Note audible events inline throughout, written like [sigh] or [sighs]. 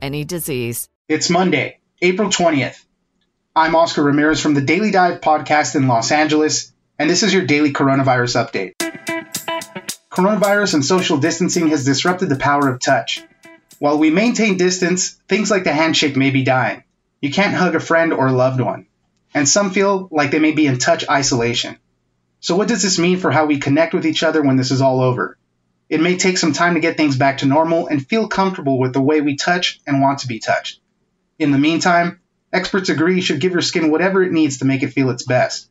any disease. It's Monday, April 20th. I'm Oscar Ramirez from the Daily Dive podcast in Los Angeles, and this is your daily coronavirus update. Coronavirus and social distancing has disrupted the power of touch. While we maintain distance, things like the handshake may be dying. You can't hug a friend or a loved one, and some feel like they may be in touch isolation. So, what does this mean for how we connect with each other when this is all over? It may take some time to get things back to normal and feel comfortable with the way we touch and want to be touched. In the meantime, experts agree you should give your skin whatever it needs to make it feel its best.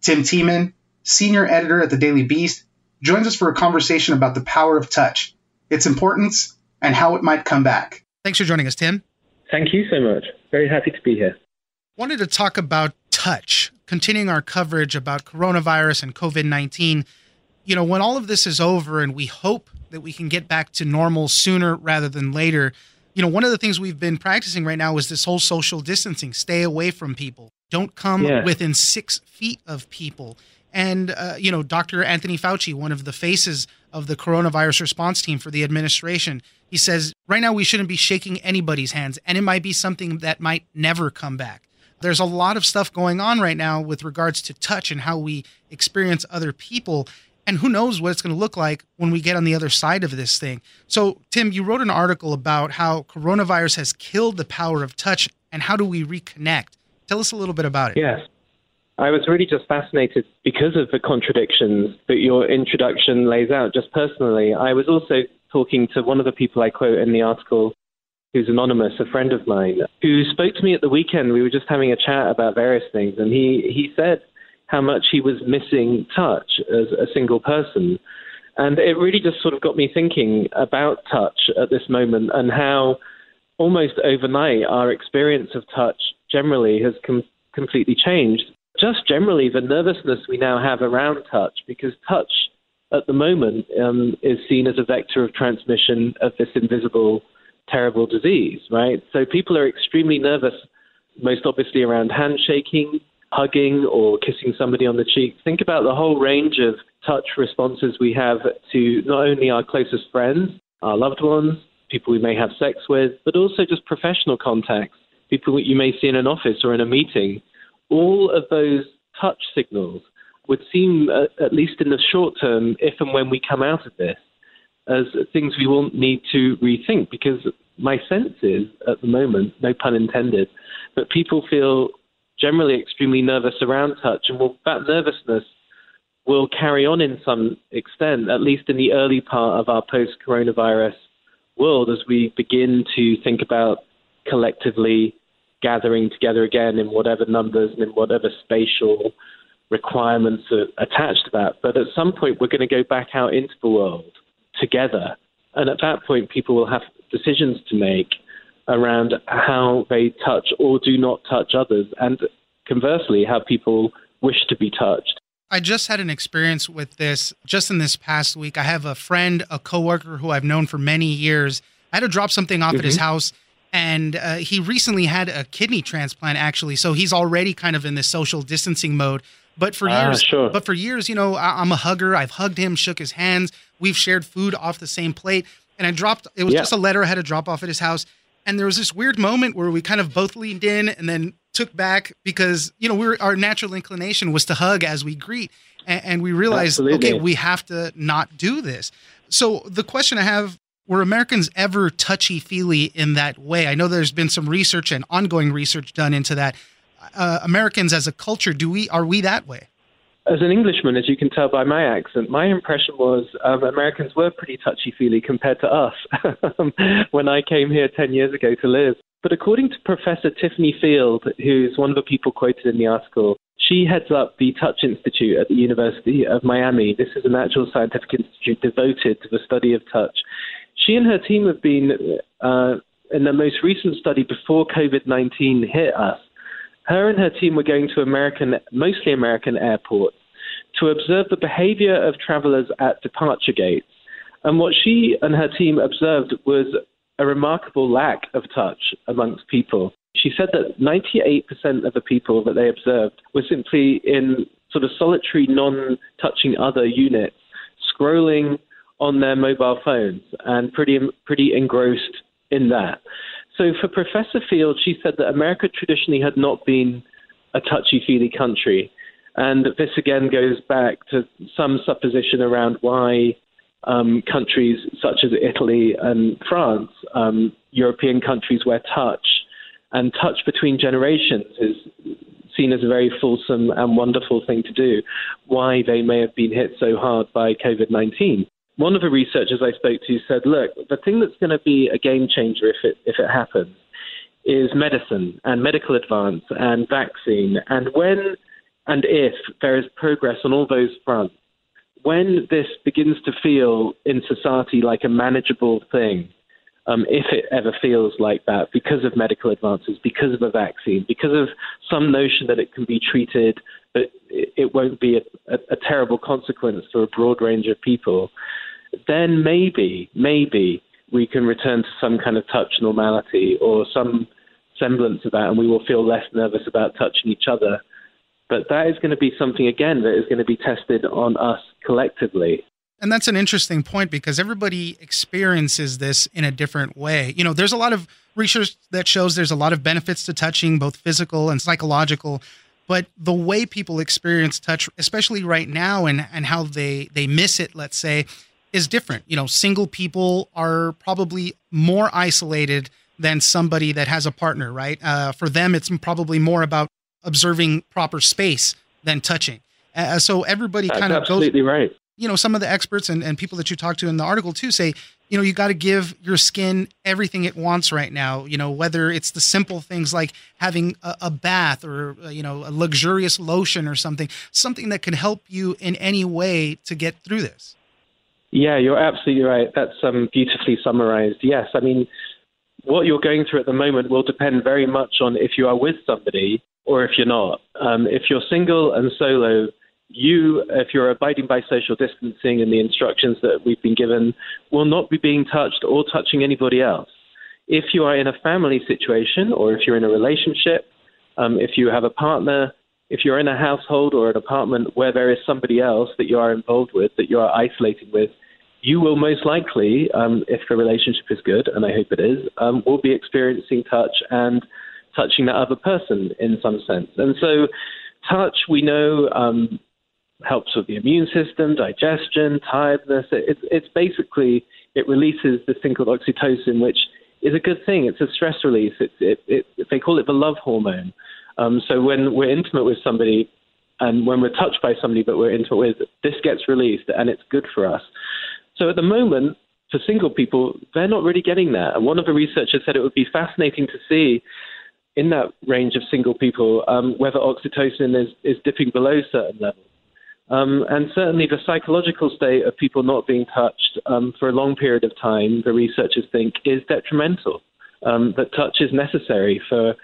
Tim Teeman, senior editor at the Daily Beast, joins us for a conversation about the power of touch, its importance, and how it might come back. Thanks for joining us, Tim. Thank you so much. Very happy to be here. Wanted to talk about touch, continuing our coverage about coronavirus and COVID 19 you know, when all of this is over and we hope that we can get back to normal sooner rather than later, you know, one of the things we've been practicing right now is this whole social distancing. Stay away from people. Don't come yeah. within six feet of people. And, uh, you know, Dr. Anthony Fauci, one of the faces of the coronavirus response team for the administration, he says right now we shouldn't be shaking anybody's hands. And it might be something that might never come back. There's a lot of stuff going on right now with regards to touch and how we experience other people and who knows what it's going to look like when we get on the other side of this thing. So, Tim, you wrote an article about how coronavirus has killed the power of touch and how do we reconnect? Tell us a little bit about it. Yes. I was really just fascinated because of the contradictions that your introduction lays out. Just personally, I was also talking to one of the people I quote in the article who's anonymous, a friend of mine, who spoke to me at the weekend. We were just having a chat about various things, and he, he said how much he was missing touch as a single person. And it really just sort of got me thinking about touch at this moment and how almost overnight our experience of touch generally has com- completely changed. Just generally, the nervousness we now have around touch, because touch at the moment um, is seen as a vector of transmission of this invisible, terrible disease, right? So people are extremely nervous, most obviously around handshaking, hugging or kissing somebody on the cheek. Think about the whole range of touch responses we have to not only our closest friends, our loved ones, people we may have sex with, but also just professional contacts, people that you may see in an office or in a meeting. All of those touch signals would seem, uh, at least in the short term, if and when we come out of this, as things we will need to rethink because my sense is at the moment, no pun intended, that people feel generally extremely nervous around touch, and will, that nervousness will carry on in some extent, at least in the early part of our post coronavirus world, as we begin to think about collectively gathering together again in whatever numbers and in whatever spatial requirements are attached to that. But at some point, we're going to go back out into the world together. And at that point, people will have decisions to make around how they touch or do not touch others, and conversely, how people wish to be touched. I just had an experience with this just in this past week. I have a friend, a coworker who I've known for many years. I had to drop something off mm-hmm. at his mm-hmm. house, and uh, he recently had a kidney transplant, actually. So he's already kind of in this social distancing mode. But for ah, years, sure. but for years, you know, I, am a hugger. I've hugged him, shook his hands. We've shared food off the same plate. And I dropped. It was yeah. just a letter I had to drop off at his house. And there was this weird moment where we kind of both leaned in and then took back because you know we were, our natural inclination was to hug as we greet, and, and we realized Absolutely. okay we have to not do this. So the question I have were Americans ever touchy feely in that way? I know there's been some research and ongoing research done into that. Uh, Americans as a culture, do we are we that way? As an Englishman, as you can tell by my accent, my impression was um, Americans were pretty touchy feely compared to us [laughs] when I came here 10 years ago to live. But according to Professor Tiffany Field, who's one of the people quoted in the article, she heads up the Touch Institute at the University of Miami. This is a natural scientific institute devoted to the study of touch. She and her team have been, uh, in the most recent study before COVID 19 hit us, her and her team were going to American, mostly American airports to observe the behavior of travelers at departure gates. And what she and her team observed was a remarkable lack of touch amongst people. She said that 98% of the people that they observed were simply in sort of solitary, non touching other units, scrolling on their mobile phones and pretty, pretty engrossed in that. So for Professor Field, she said that America traditionally had not been a touchy feely country. And this again goes back to some supposition around why um, countries such as Italy and France, um, European countries where touch and touch between generations is seen as a very fulsome and wonderful thing to do, why they may have been hit so hard by COVID 19 one of the researchers I spoke to said, look, the thing that's going to be a game changer if it, if it happens is medicine and medical advance and vaccine. And when and if there is progress on all those fronts, when this begins to feel in society like a manageable thing, um, if it ever feels like that, because of medical advances, because of a vaccine, because of some notion that it can be treated, but it won't be a, a, a terrible consequence for a broad range of people, then maybe, maybe we can return to some kind of touch normality or some semblance of that, and we will feel less nervous about touching each other. But that is going to be something, again, that is going to be tested on us collectively. And that's an interesting point because everybody experiences this in a different way. You know, there's a lot of research that shows there's a lot of benefits to touching, both physical and psychological. But the way people experience touch, especially right now, and, and how they, they miss it, let's say, is different. You know, single people are probably more isolated than somebody that has a partner, right? Uh, for them, it's probably more about observing proper space than touching. Uh, so everybody kind of goes. Absolutely right. You know, some of the experts and, and people that you talk to in the article too say, you know, you got to give your skin everything it wants right now. You know, whether it's the simple things like having a, a bath or, uh, you know, a luxurious lotion or something, something that can help you in any way to get through this. Yeah, you're absolutely right. That's um, beautifully summarized. Yes, I mean, what you're going through at the moment will depend very much on if you are with somebody or if you're not. Um, if you're single and solo, you, if you're abiding by social distancing and the instructions that we've been given, will not be being touched or touching anybody else. If you are in a family situation or if you're in a relationship, um, if you have a partner, if you're in a household or an apartment where there is somebody else that you are involved with, that you are isolating with, you will most likely, um, if the relationship is good, and I hope it is, um, will be experiencing touch and touching that other person in some sense. And so, touch, we know, um, helps with the immune system, digestion, tiredness. It, it's basically, it releases this thing called oxytocin, which is a good thing. It's a stress release. It's, it, it, they call it the love hormone. Um, so when we're intimate with somebody, and when we're touched by somebody that we're intimate with, this gets released and it's good for us. So at the moment, for single people, they're not really getting that. And one of the researchers said it would be fascinating to see in that range of single people um, whether oxytocin is, is dipping below certain levels. Um, and certainly the psychological state of people not being touched um, for a long period of time, the researchers think, is detrimental. Um, that touch is necessary for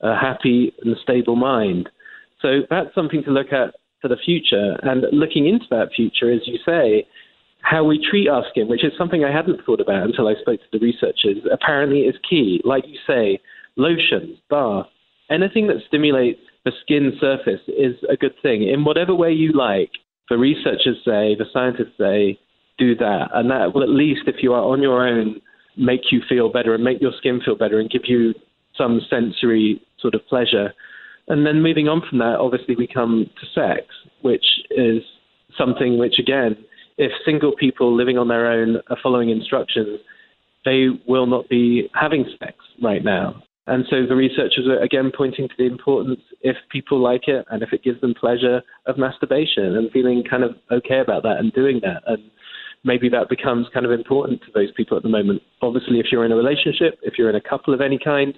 a happy and stable mind. So that's something to look at for the future. And looking into that future, as you say, how we treat our skin, which is something I hadn't thought about until I spoke to the researchers, apparently is key. Like you say, lotions, bath, anything that stimulates the skin surface is a good thing in whatever way you like. The researchers say, the scientists say, do that. And that will, at least if you are on your own, make you feel better and make your skin feel better and give you some sensory sort of pleasure. And then moving on from that, obviously, we come to sex, which is something which, again, if single people living on their own are following instructions, they will not be having sex right now. And so the researchers are again pointing to the importance, if people like it and if it gives them pleasure, of masturbation and feeling kind of okay about that and doing that. And maybe that becomes kind of important to those people at the moment. Obviously, if you're in a relationship, if you're in a couple of any kind,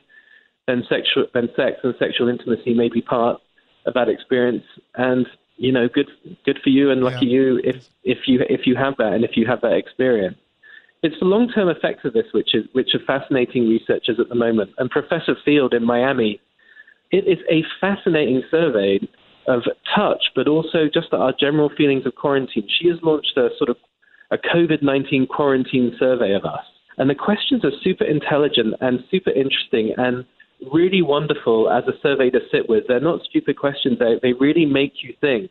then sexual, then sex and sexual intimacy may be part of that experience. And you know, good, good for you and lucky yeah. you if if you if you have that and if you have that experience. It's the long term effects of this which is which are fascinating researchers at the moment. And Professor Field in Miami, it is a fascinating survey of touch, but also just our general feelings of quarantine. She has launched a sort of a COVID 19 quarantine survey of us. And the questions are super intelligent and super interesting and really wonderful as a survey to sit with. They're not stupid questions, they, they really make you think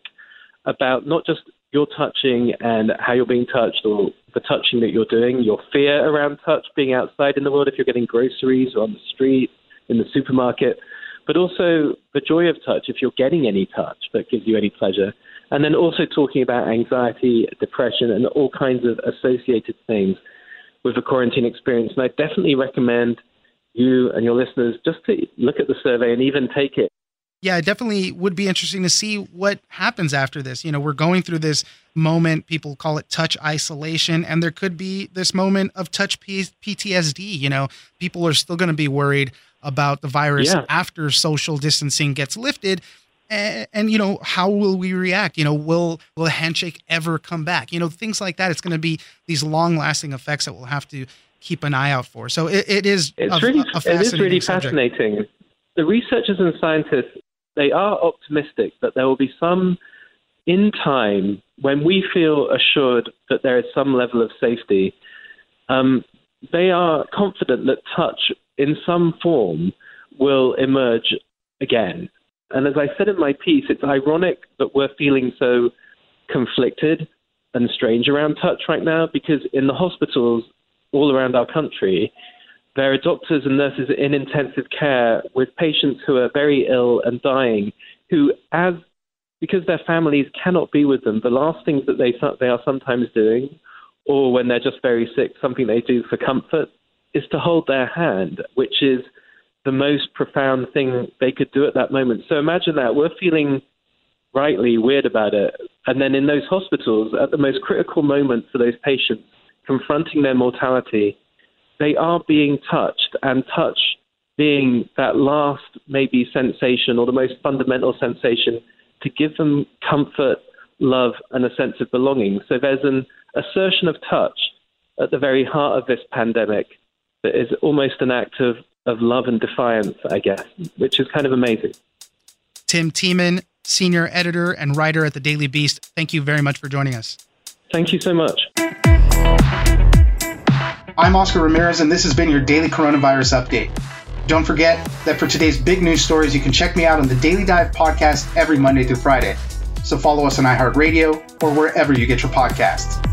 about not just your touching and how you're being touched or the touching that you're doing, your fear around touch, being outside in the world if you're getting groceries or on the street, in the supermarket, but also the joy of touch if you're getting any touch that gives you any pleasure. And then also talking about anxiety, depression, and all kinds of associated things with the quarantine experience. And I definitely recommend you and your listeners just to look at the survey and even take it yeah, it definitely would be interesting to see what happens after this. You know, we're going through this moment, people call it touch isolation, and there could be this moment of touch PTSD. You know, people are still going to be worried about the virus yeah. after social distancing gets lifted. And, and, you know how will we react you know will will a handshake ever come back you know things like that it's going to be these long lasting effects that we'll have to keep an eye out for so it, it is it's a, really a it is really subject. fascinating the researchers and scientists they are optimistic that there will be some in time when we feel assured that there is some level of safety. Um, they are confident that touch in some form will emerge again. And as I said in my piece, it's ironic that we're feeling so conflicted and strange around touch right now because in the hospitals all around our country, there are doctors and nurses in intensive care with patients who are very ill and dying, who, as because their families cannot be with them, the last things that they they are sometimes doing, or when they're just very sick, something they do for comfort, is to hold their hand, which is the most profound thing they could do at that moment. So imagine that we're feeling rightly weird about it, and then in those hospitals, at the most critical moment for those patients, confronting their mortality they are being touched, and touch being that last maybe sensation or the most fundamental sensation to give them comfort, love, and a sense of belonging. So there's an assertion of touch at the very heart of this pandemic that is almost an act of, of love and defiance, I guess, which is kind of amazing. Tim Teeman, senior editor and writer at the Daily Beast, thank you very much for joining us. Thank you so much. I'm Oscar Ramirez, and this has been your daily coronavirus update. Don't forget that for today's big news stories, you can check me out on the Daily Dive podcast every Monday through Friday. So follow us on iHeartRadio or wherever you get your podcasts.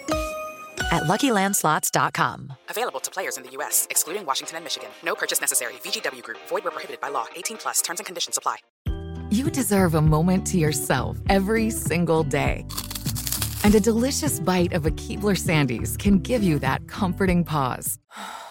at luckylandslots.com. Available to players in the U.S., excluding Washington and Michigan. No purchase necessary. VGW Group, void were prohibited by law. 18 plus terms and conditions apply. You deserve a moment to yourself every single day. And a delicious bite of a Keebler Sandies can give you that comforting pause. [sighs]